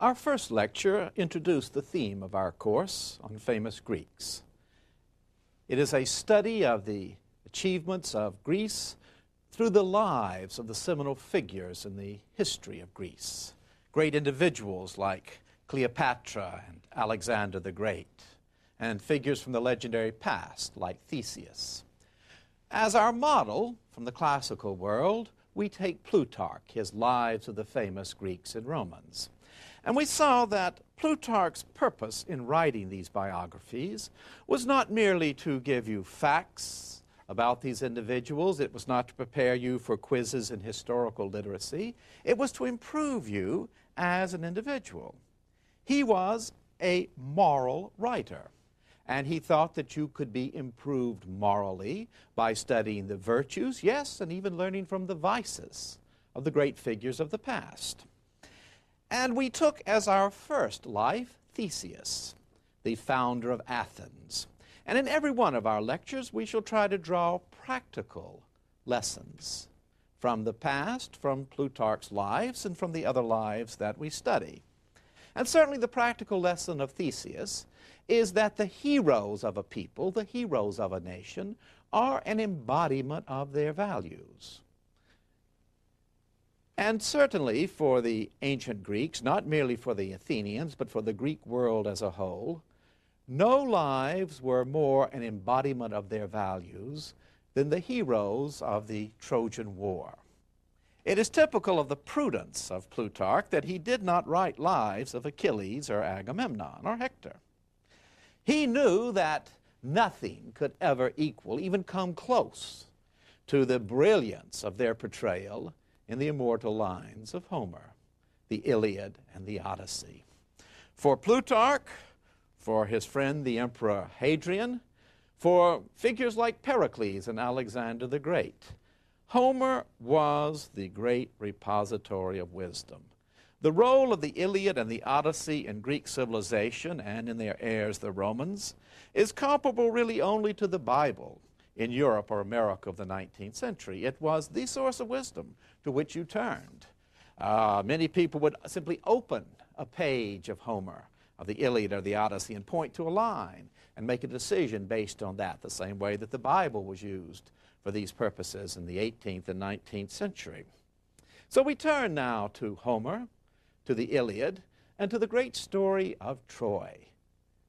Our first lecture introduced the theme of our course on famous Greeks. It is a study of the achievements of Greece through the lives of the seminal figures in the history of Greece. Great individuals like Cleopatra and Alexander the Great, and figures from the legendary past like Theseus. As our model from the classical world, we take Plutarch, his Lives of the Famous Greeks and Romans. And we saw that Plutarch's purpose in writing these biographies was not merely to give you facts about these individuals, it was not to prepare you for quizzes in historical literacy, it was to improve you as an individual. He was a moral writer. And he thought that you could be improved morally by studying the virtues, yes, and even learning from the vices of the great figures of the past. And we took as our first life Theseus, the founder of Athens. And in every one of our lectures, we shall try to draw practical lessons from the past, from Plutarch's lives, and from the other lives that we study. And certainly the practical lesson of Theseus is that the heroes of a people, the heroes of a nation, are an embodiment of their values. And certainly for the ancient Greeks, not merely for the Athenians, but for the Greek world as a whole, no lives were more an embodiment of their values than the heroes of the Trojan War. It is typical of the prudence of Plutarch that he did not write lives of Achilles or Agamemnon or Hector. He knew that nothing could ever equal, even come close, to the brilliance of their portrayal in the immortal lines of Homer, the Iliad and the Odyssey. For Plutarch, for his friend the Emperor Hadrian, for figures like Pericles and Alexander the Great, Homer was the great repository of wisdom. The role of the Iliad and the Odyssey in Greek civilization and in their heirs, the Romans, is comparable really only to the Bible in Europe or America of the 19th century. It was the source of wisdom to which you turned. Uh, many people would simply open a page of Homer, of the Iliad or the Odyssey, and point to a line and make a decision based on that, the same way that the Bible was used for these purposes in the 18th and 19th century. So we turn now to Homer to the Iliad, and to the great story of Troy,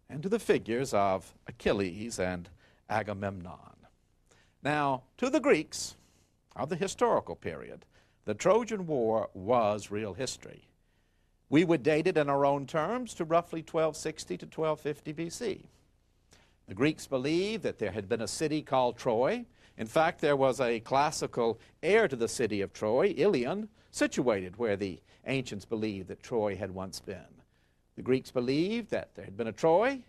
and to the figures of Achilles and Agamemnon. Now, to the Greeks of the historical period, the Trojan War was real history. We would date it in our own terms to roughly 1260 to 1250 BC. The Greeks believed that there had been a city called Troy. In fact, there was a classical heir to the city of Troy, Ilion, situated where the ancients believed that Troy had once been. The Greeks believed that there had been a Troy,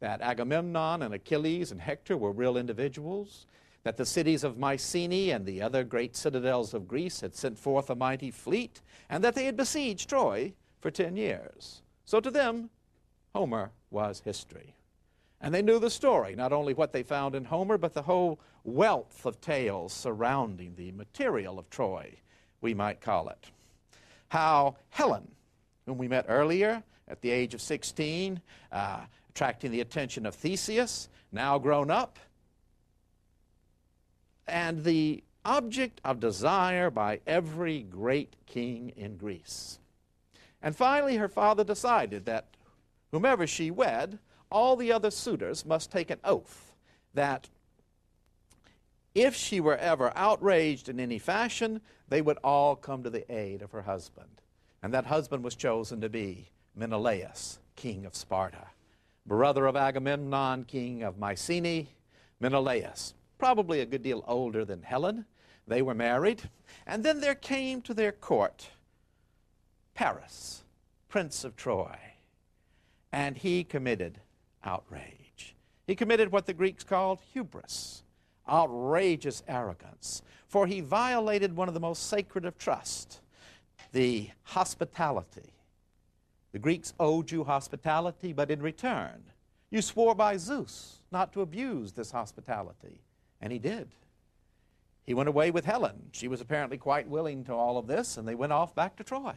that Agamemnon and Achilles and Hector were real individuals, that the cities of Mycenae and the other great citadels of Greece had sent forth a mighty fleet, and that they had besieged Troy for ten years. So to them, Homer was history. And they knew the story, not only what they found in Homer, but the whole wealth of tales surrounding the material of Troy, we might call it how Helen, whom we met earlier at the age of 16, uh, attracting the attention of Theseus, now grown up, and the object of desire by every great king in Greece. And finally, her father decided that whomever she wed, all the other suitors must take an oath that if she were ever outraged in any fashion, they would all come to the aid of her husband. And that husband was chosen to be Menelaus, king of Sparta, brother of Agamemnon, king of Mycenae. Menelaus, probably a good deal older than Helen. They were married. And then there came to their court Paris, prince of Troy. And he committed outrage. He committed what the Greeks called hubris outrageous arrogance, for he violated one of the most sacred of trust, the hospitality. The Greeks owed you hospitality, but in return, you swore by Zeus not to abuse this hospitality. And he did. He went away with Helen. She was apparently quite willing to all of this, and they went off back to Troy.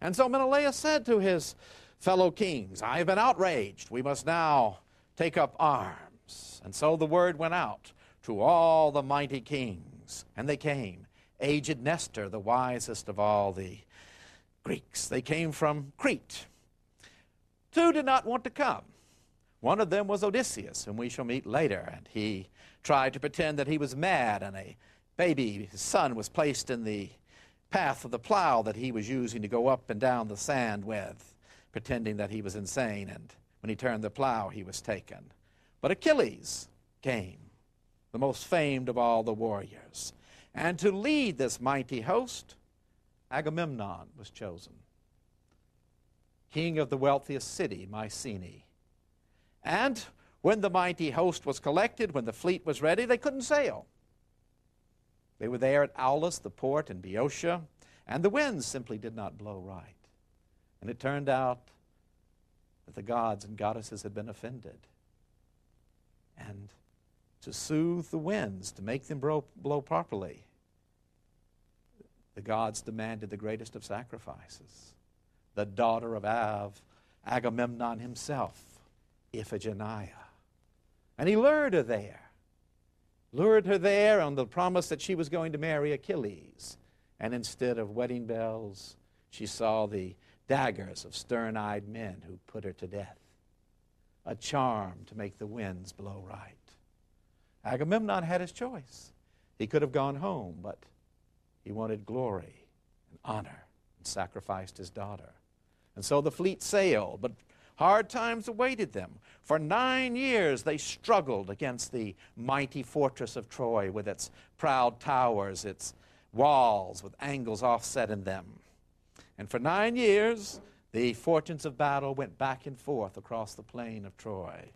And so Menelaus said to his fellow kings, I have been outraged. We must now take up arms. And so the word went out to all the mighty kings, and they came. Aged Nestor, the wisest of all the Greeks, they came from Crete. Two did not want to come. One of them was Odysseus, whom we shall meet later, and he tried to pretend that he was mad, and a baby, his son, was placed in the path of the plow that he was using to go up and down the sand with, pretending that he was insane, and when he turned the plow, he was taken. But Achilles came, the most famed of all the warriors, and to lead this mighty host, Agamemnon was chosen, king of the wealthiest city, Mycenae. And when the mighty host was collected, when the fleet was ready, they couldn't sail. They were there at Aulis, the port in Boeotia, and the winds simply did not blow right. And it turned out that the gods and goddesses had been offended. And to soothe the winds, to make them blow, blow properly, the gods demanded the greatest of sacrifices the daughter of Av, Agamemnon himself, Iphigenia. And he lured her there. Lured her there on the promise that she was going to marry Achilles. And instead of wedding bells, she saw the daggers of stern eyed men who put her to death. A charm to make the winds blow right. Agamemnon had his choice. He could have gone home, but he wanted glory and honor and sacrificed his daughter. And so the fleet sailed, but hard times awaited them. For nine years they struggled against the mighty fortress of Troy with its proud towers, its walls with angles offset in them. And for nine years, the fortunes of battle went back and forth across the plain of Troy.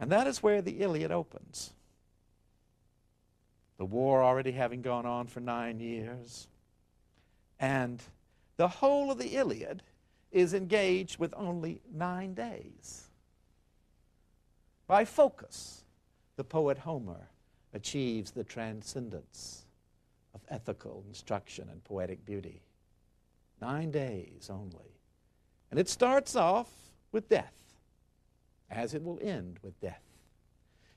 And that is where the Iliad opens. The war already having gone on for nine years. And the whole of the Iliad is engaged with only nine days. By focus, the poet Homer achieves the transcendence of ethical instruction and poetic beauty. Nine days only. And it starts off with death, as it will end with death.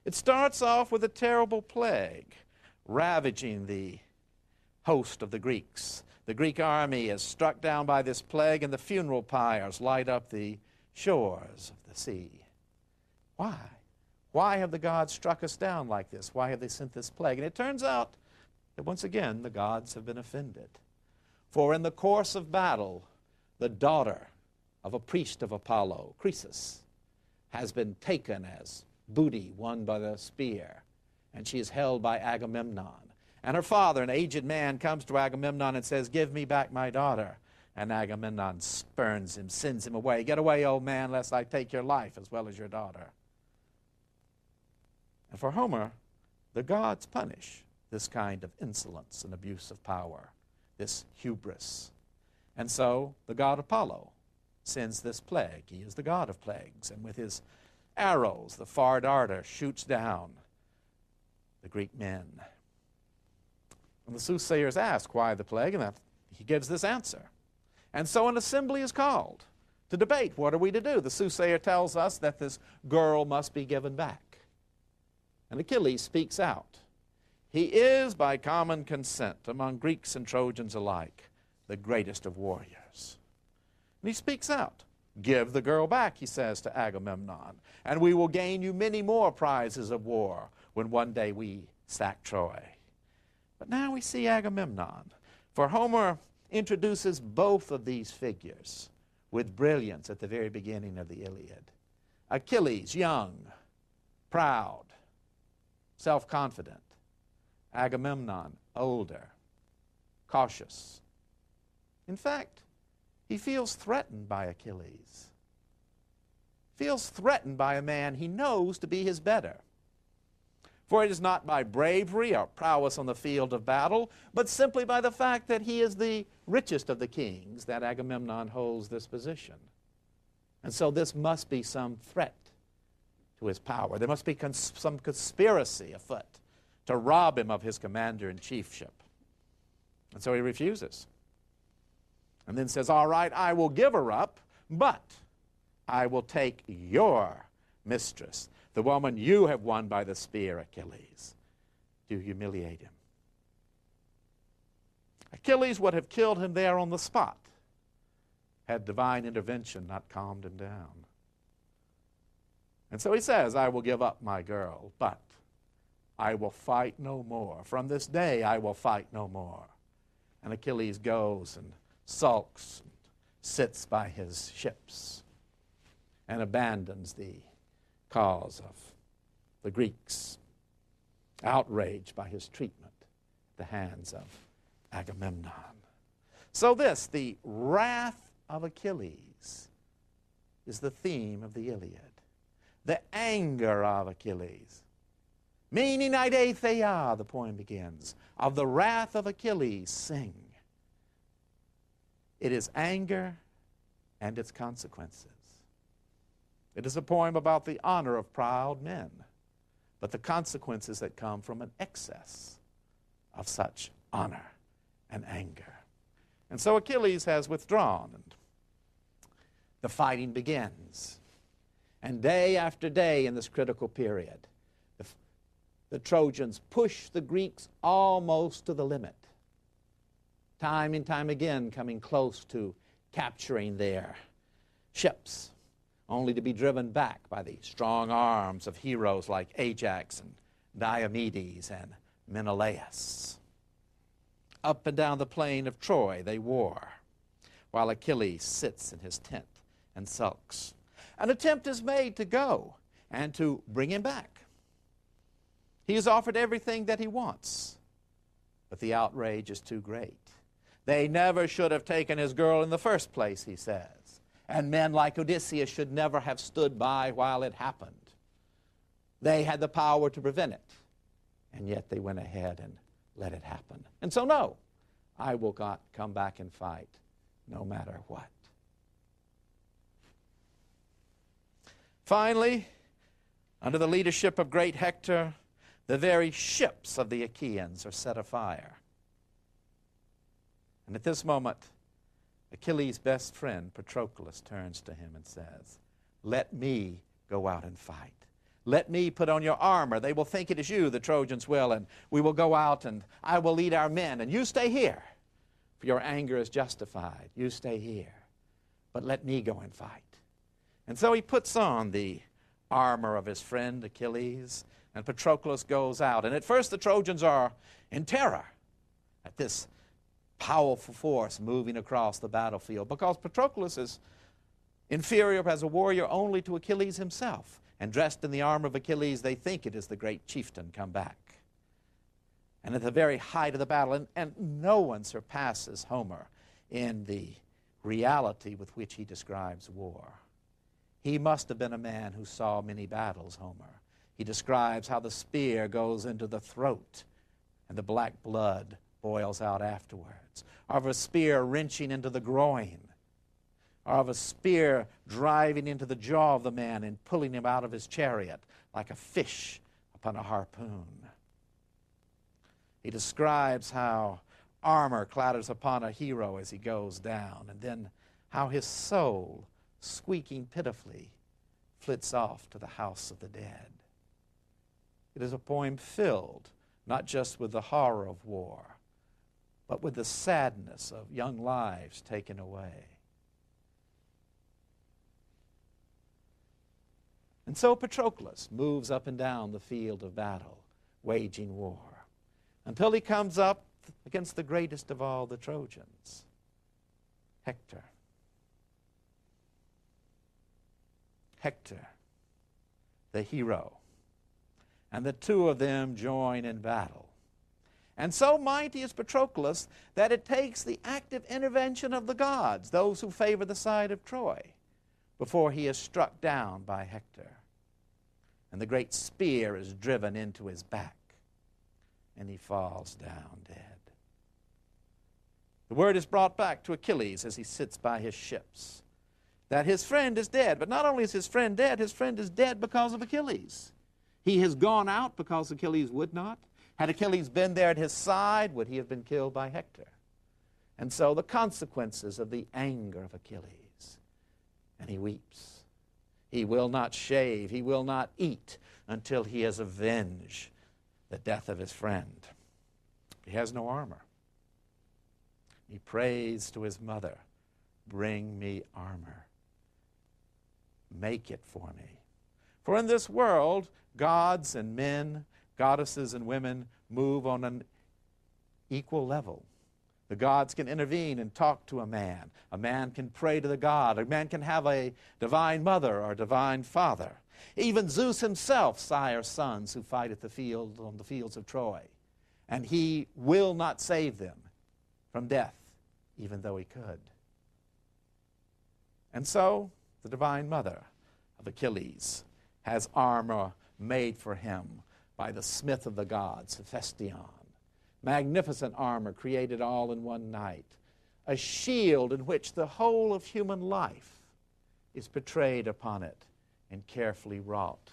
It starts off with a terrible plague ravaging the host of the Greeks. The Greek army is struck down by this plague, and the funeral pyres light up the shores of the sea. Why? Why have the gods struck us down like this? Why have they sent this plague? And it turns out that once again the gods have been offended. For in the course of battle, the daughter of a priest of Apollo, Chryses, has been taken as booty won by the spear, and she is held by Agamemnon. And her father, an aged man, comes to Agamemnon and says, Give me back my daughter. And Agamemnon spurns him, sends him away. Get away, old man, lest I take your life as well as your daughter. And for Homer, the gods punish this kind of insolence and abuse of power, this hubris. And so the god Apollo sends this plague. He is the god of plagues. And with his arrows, the far darter shoots down the Greek men the soothsayers ask, Why the plague? And that, he gives this answer. And so an assembly is called to debate what are we to do. The soothsayer tells us that this girl must be given back. And Achilles speaks out. He is, by common consent among Greeks and Trojans alike, the greatest of warriors. And he speaks out. Give the girl back, he says to Agamemnon, and we will gain you many more prizes of war when one day we sack Troy. But now we see Agamemnon. For Homer introduces both of these figures with brilliance at the very beginning of the Iliad. Achilles, young, proud, self confident. Agamemnon, older, cautious. In fact, he feels threatened by Achilles. Feels threatened by a man he knows to be his better. For it is not by bravery or prowess on the field of battle, but simply by the fact that he is the richest of the kings that Agamemnon holds this position. And so this must be some threat to his power. There must be cons- some conspiracy afoot to rob him of his commander in chiefship. And so he refuses. And then says, All right, I will give her up, but I will take your mistress, the woman you have won by the spear, Achilles, to humiliate him. Achilles would have killed him there on the spot had divine intervention not calmed him down. And so he says, I will give up my girl, but I will fight no more. From this day I will fight no more. And Achilles goes and sulks and sits by his ships and abandons the cause of the Greeks, outraged by his treatment at the hands of Agamemnon. So, this, the wrath of Achilles, is the theme of the Iliad. The anger of Achilles. Meaning Thea, the poem begins, of the wrath of Achilles, sing. It is anger and its consequences. It is a poem about the honor of proud men, but the consequences that come from an excess of such honor and anger. And so Achilles has withdrawn, and the fighting begins. And day after day in this critical period, the, the Trojans push the Greeks almost to the limit. Time and time again, coming close to capturing their ships, only to be driven back by the strong arms of heroes like Ajax and Diomedes and Menelaus. Up and down the plain of Troy they war, while Achilles sits in his tent and sulks. An attempt is made to go and to bring him back. He is offered everything that he wants, but the outrage is too great. They never should have taken his girl in the first place, he says. And men like Odysseus should never have stood by while it happened. They had the power to prevent it, and yet they went ahead and let it happen. And so, no, I will not come back and fight no matter what. Finally, under the leadership of great Hector, the very ships of the Achaeans are set afire. And at this moment, Achilles' best friend, Patroclus, turns to him and says, Let me go out and fight. Let me put on your armor. They will think it is you, the Trojans will, and we will go out and I will lead our men, and you stay here, for your anger is justified. You stay here, but let me go and fight. And so he puts on the armor of his friend Achilles, and Patroclus goes out. And at first, the Trojans are in terror at this powerful force moving across the battlefield because Patroclus is inferior as a warrior only to Achilles himself. And dressed in the armor of Achilles, they think it is the great chieftain come back. And at the very height of the battle, and, and no one surpasses Homer in the reality with which he describes war. He must have been a man who saw many battles, Homer. He describes how the spear goes into the throat and the black blood boils out afterwards, or of a spear wrenching into the groin, or of a spear driving into the jaw of the man and pulling him out of his chariot like a fish upon a harpoon. He describes how armor clatters upon a hero as he goes down, and then how his soul squeaking pitifully, flits off to the house of the dead. It is a poem filled not just with the horror of war, but with the sadness of young lives taken away. And so Patroclus moves up and down the field of battle, waging war, until he comes up against the greatest of all the Trojans, Hector. Hector, the hero. And the two of them join in battle. And so mighty is Patroclus that it takes the active intervention of the gods, those who favor the side of Troy, before he is struck down by Hector. And the great spear is driven into his back, and he falls down dead. The word is brought back to Achilles as he sits by his ships that his friend is dead. But not only is his friend dead, his friend is dead because of Achilles. He has gone out because Achilles would not. Had Achilles been there at his side, would he have been killed by Hector? And so the consequences of the anger of Achilles. And he weeps. He will not shave, he will not eat until he has avenged the death of his friend. He has no armor. He prays to his mother, Bring me armor. Make it for me. For in this world, gods and men, goddesses and women move on an equal level. The gods can intervene and talk to a man. A man can pray to the god. A man can have a divine mother or divine father. Even Zeus himself sires sons who fight at the field on the fields of Troy. And he will not save them from death, even though he could. And so the divine mother of Achilles has armor made for him by the smith of the gods, Hephaestus magnificent armor created all in one night, a shield in which the whole of human life is portrayed upon it and carefully wrought,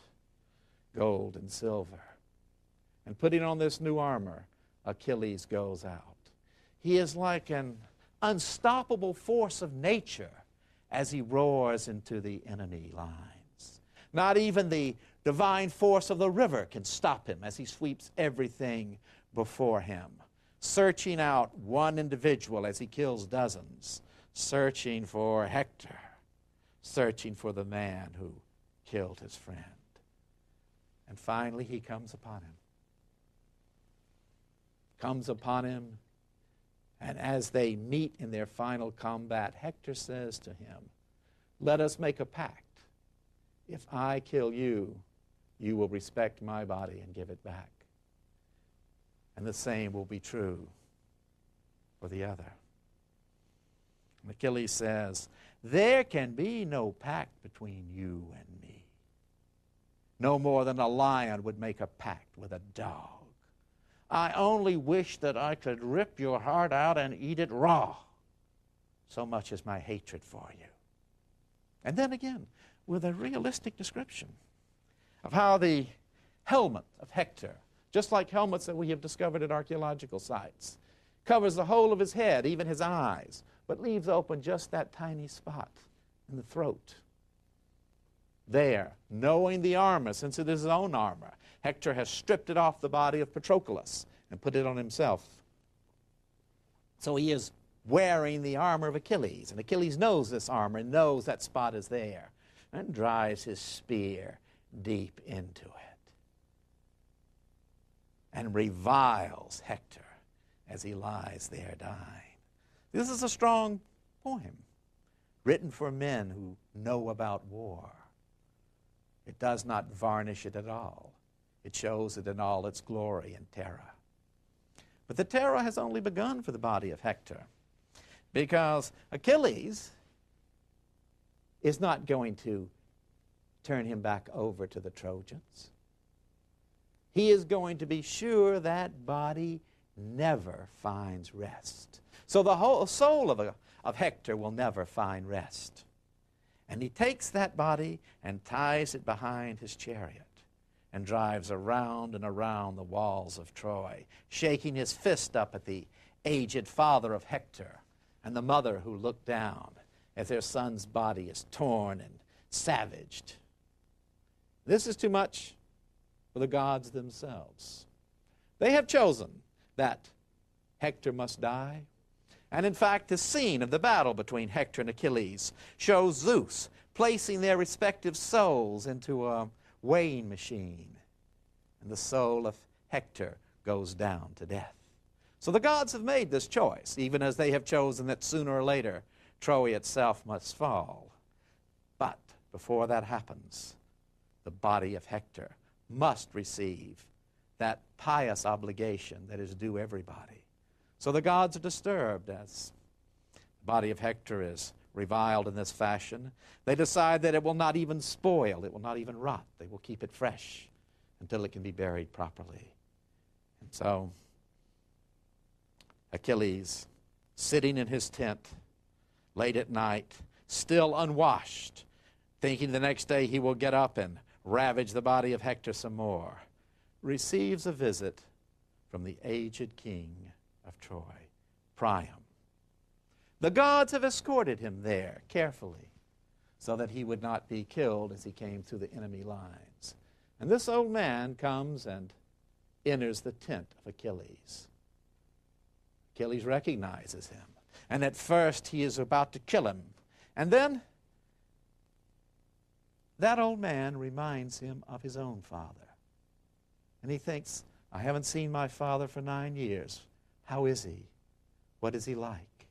gold and silver. And putting on this new armor, Achilles goes out. He is like an unstoppable force of nature as he roars into the enemy lines. Not even the divine force of the river can stop him as he sweeps everything before him, searching out one individual as he kills dozens, searching for Hector, searching for the man who killed his friend. And finally, he comes upon him. Comes upon him, and as they meet in their final combat, Hector says to him, Let us make a pact. If I kill you, you will respect my body and give it back. And the same will be true for the other. Achilles says, There can be no pact between you and me. No more than a lion would make a pact with a dog. I only wish that I could rip your heart out and eat it raw. So much is my hatred for you. And then again, with a realistic description of how the helmet of Hector just like helmets that we have discovered at archaeological sites. Covers the whole of his head, even his eyes, but leaves open just that tiny spot in the throat. There, knowing the armor, since it is his own armor, Hector has stripped it off the body of Patroclus and put it on himself. So he is wearing the armor of Achilles, and Achilles knows this armor, and knows that spot is there, and drives his spear deep into it and reviles Hector as he lies there dying. This is a strong poem written for men who know about war. It does not varnish it at all. It shows it in all its glory and terror. But the terror has only begun for the body of Hector because Achilles is not going to turn him back over to the Trojans he is going to be sure that body never finds rest. So the whole soul of, a, of Hector will never find rest. And he takes that body and ties it behind his chariot and drives around and around the walls of Troy, shaking his fist up at the aged father of Hector and the mother who looked down as their son's body is torn and savaged. This is too much for the gods themselves. They have chosen that Hector must die. And in fact, the scene of the battle between Hector and Achilles shows Zeus placing their respective souls into a weighing machine. And the soul of Hector goes down to death. So the gods have made this choice, even as they have chosen that sooner or later Troy itself must fall. But before that happens, the body of Hector must receive that pious obligation that is due everybody. So the gods are disturbed as the body of Hector is reviled in this fashion. They decide that it will not even spoil, it will not even rot. They will keep it fresh until it can be buried properly. And so Achilles, sitting in his tent late at night, still unwashed, thinking the next day he will get up and ravage the body of Hector some more, receives a visit from the aged king of Troy, Priam. The gods have escorted him there carefully so that he would not be killed as he came through the enemy lines. And this old man comes and enters the tent of Achilles. Achilles recognizes him. And at first he is about to kill him. And then that old man reminds him of his own father. And he thinks, I haven't seen my father for nine years. How is he? What is he like?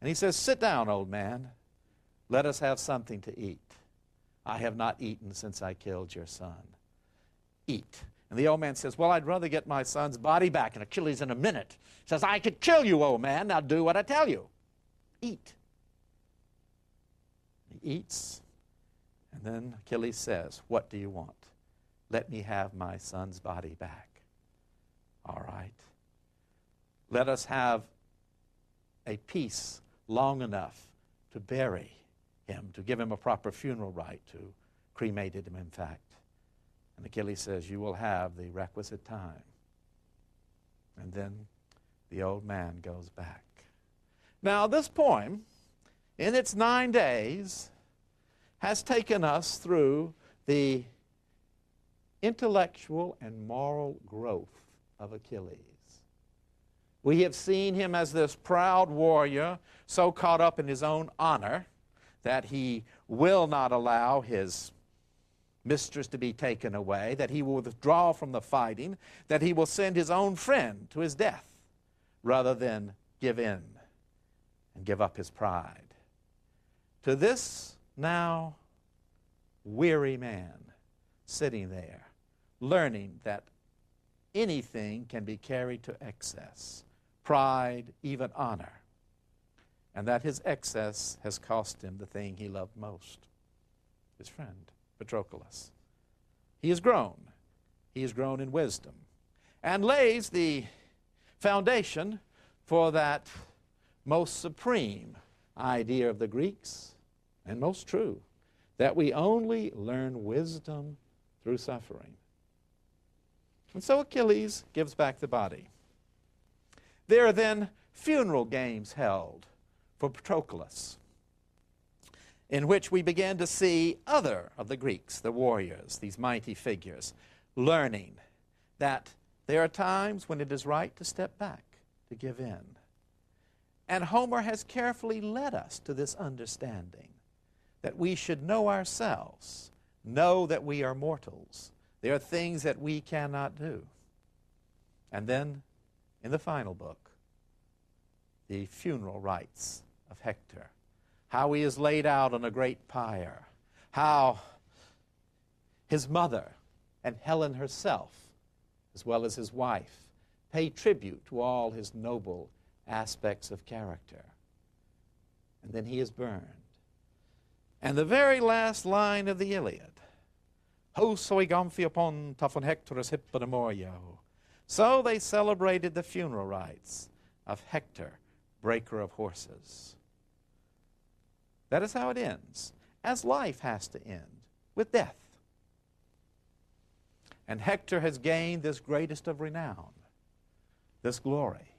And he says, Sit down, old man. Let us have something to eat. I have not eaten since I killed your son. Eat. And the old man says, Well, I'd rather get my son's body back. And Achilles, in a minute, He says, I could kill you, old man. Now do what I tell you. Eat. He eats. And then Achilles says, What do you want? Let me have my son's body back. All right. Let us have a peace long enough to bury him, to give him a proper funeral rite, to cremate him, in fact. And Achilles says, You will have the requisite time. And then the old man goes back. Now, this poem, in its nine days, has taken us through the intellectual and moral growth of Achilles. We have seen him as this proud warrior, so caught up in his own honor that he will not allow his mistress to be taken away, that he will withdraw from the fighting, that he will send his own friend to his death rather than give in and give up his pride. To this now weary man sitting there, learning that anything can be carried to excess pride, even honor, and that his excess has cost him the thing he loved most his friend, Patroclus. He has grown. He has grown in wisdom and lays the foundation for that most supreme idea of the Greeks, and most true, that we only learn wisdom through suffering. And so Achilles gives back the body. There are then funeral games held for Patroclus, in which we begin to see other of the Greeks, the warriors, these mighty figures, learning that there are times when it is right to step back, to give in. And Homer has carefully led us to this understanding that we should know ourselves, know that we are mortals. There are things that we cannot do. And then, in the final book, the funeral rites of Hector, how he is laid out on a great pyre, how his mother and Helen herself, as well as his wife, pay tribute to all his noble aspects of character. And then he is burned. And the very last line of the Iliad, Hosoi Gomphiopon Tafon Hectorus Hippodamorio. So they celebrated the funeral rites of Hector, breaker of horses. That is how it ends, as life has to end, with death. And Hector has gained this greatest of renown, this glory.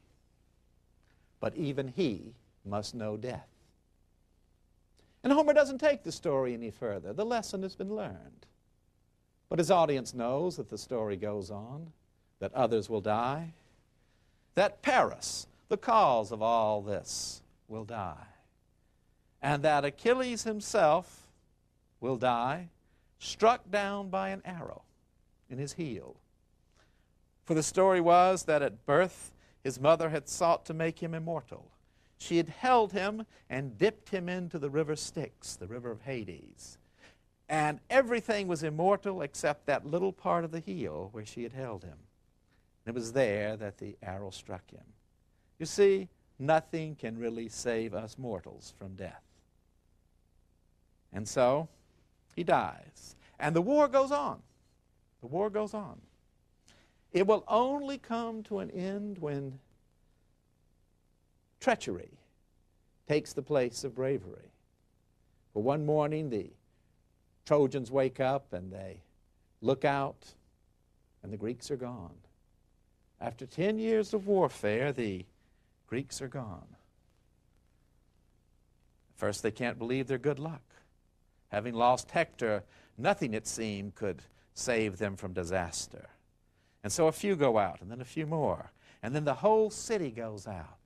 But even he must know death. And Homer doesn't take the story any further. The lesson has been learned. But his audience knows that the story goes on, that others will die, that Paris, the cause of all this, will die, and that Achilles himself will die, struck down by an arrow in his heel. For the story was that at birth his mother had sought to make him immortal. She had held him and dipped him into the river Styx, the river of Hades. And everything was immortal except that little part of the heel where she had held him. And it was there that the arrow struck him. You see, nothing can really save us mortals from death. And so, he dies. And the war goes on. The war goes on. It will only come to an end when treachery takes the place of bravery. For one morning, the Trojans wake up and they look out, and the Greeks are gone. After 10 years of warfare, the Greeks are gone. First, they can't believe their good luck. Having lost Hector, nothing, it seemed, could save them from disaster. And so a few go out, and then a few more. And then the whole city goes out.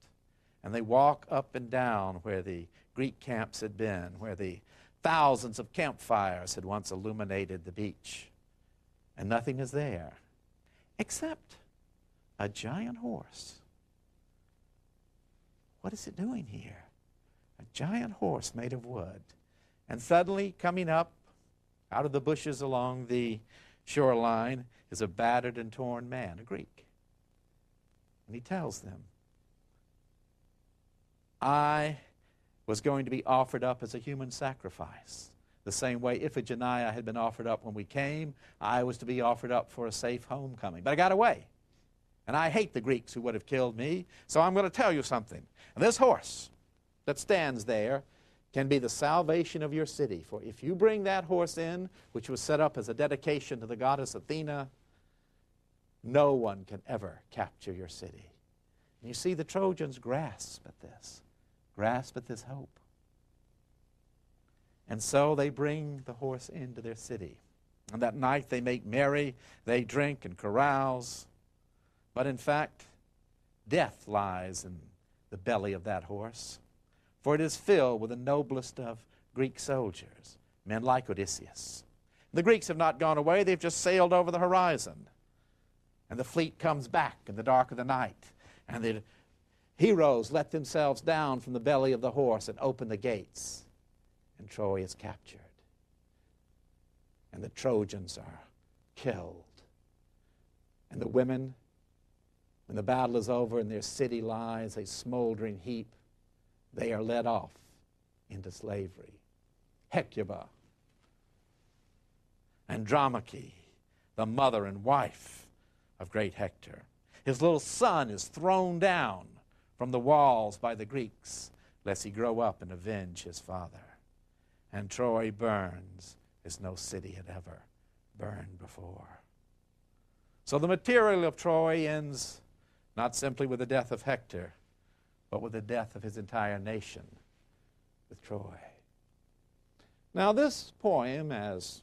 And they walk up and down where the Greek camps had been, where the thousands of campfires had once illuminated the beach. And nothing is there except a giant horse. What is it doing here? A giant horse made of wood. And suddenly, coming up out of the bushes along the shoreline, is a battered and torn man, a Greek. And he tells them, I was going to be offered up as a human sacrifice. The same way Iphigenia had been offered up when we came, I was to be offered up for a safe homecoming. But I got away. And I hate the Greeks who would have killed me, so I'm going to tell you something. This horse that stands there can be the salvation of your city. For if you bring that horse in, which was set up as a dedication to the goddess Athena, no one can ever capture your city. And you see, the Trojans grasp at this, grasp at this hope. And so they bring the horse into their city. And that night they make merry, they drink and carouse. But in fact, death lies in the belly of that horse, for it is filled with the noblest of Greek soldiers, men like Odysseus. The Greeks have not gone away, they've just sailed over the horizon. And the fleet comes back in the dark of the night, and the heroes let themselves down from the belly of the horse and open the gates, and Troy is captured. And the Trojans are killed. And the women when the battle is over and their city lies a smoldering heap, they are led off into slavery. Hecuba, Andromache, the mother and wife of great Hector. His little son is thrown down from the walls by the Greeks, lest he grow up and avenge his father. And Troy burns as no city had ever burned before. So the material of Troy ends not simply with the death of Hector, but with the death of his entire nation, with Troy. Now, this poem, as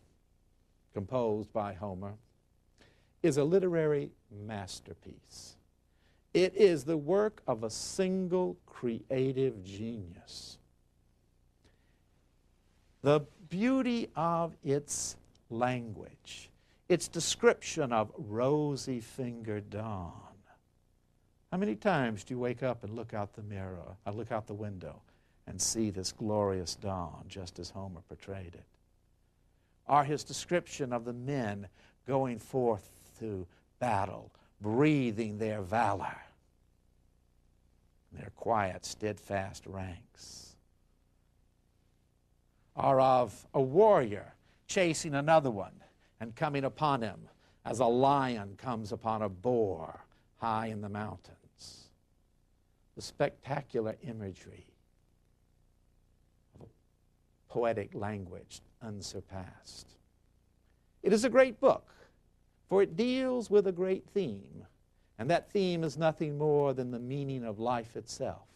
composed by Homer, is a literary masterpiece. It is the work of a single creative genius. The beauty of its language, its description of rosy fingered dawn, how many times do you wake up and look out the mirror, I uh, look out the window, and see this glorious dawn, just as Homer portrayed it? Are his description of the men going forth to battle, breathing their valor, their quiet, steadfast ranks? Are of a warrior chasing another one and coming upon him as a lion comes upon a boar high in the mountains. the spectacular imagery of poetic language unsurpassed. It is a great book, for it deals with a great theme, and that theme is nothing more than the meaning of life itself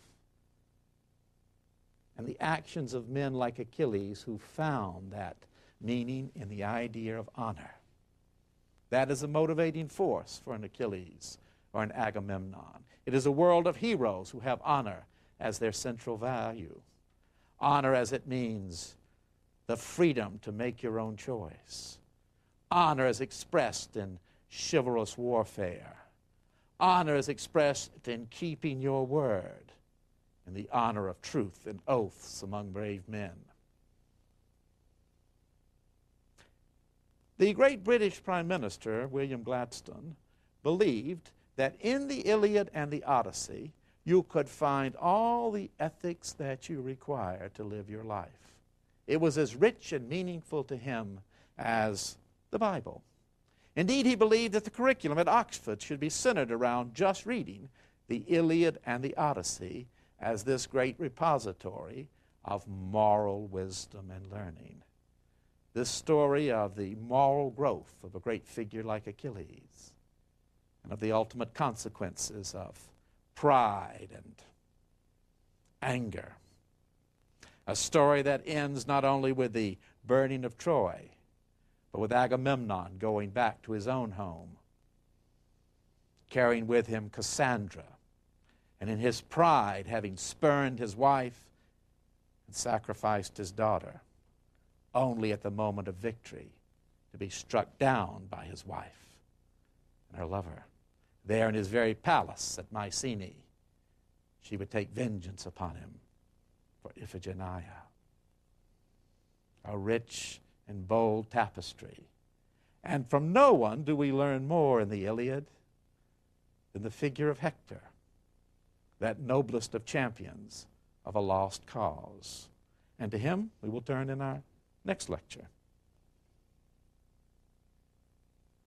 and the actions of men like Achilles who found that meaning in the idea of honor. That is a motivating force for an Achilles or an Agamemnon. It is a world of heroes who have honor as their central value. Honor as it means the freedom to make your own choice. Honor as expressed in chivalrous warfare. Honor is expressed in keeping your word, in the honor of truth and oaths among brave men. The great British Prime Minister, William Gladstone, believed that in the Iliad and the Odyssey, you could find all the ethics that you require to live your life. It was as rich and meaningful to him as the Bible. Indeed, he believed that the curriculum at Oxford should be centered around just reading the Iliad and the Odyssey as this great repository of moral wisdom and learning. This story of the moral growth of a great figure like Achilles and of the ultimate consequences of pride and anger. A story that ends not only with the burning of Troy, but with Agamemnon going back to his own home, carrying with him Cassandra, and in his pride having spurned his wife and sacrificed his daughter, only at the moment of victory to be struck down by his wife and her lover. There in his very palace at Mycenae, she would take vengeance upon him for Iphigenia. A rich and bold tapestry. And from no one do we learn more in the Iliad than the figure of Hector, that noblest of champions of a lost cause. And to him we will turn in our next lecture.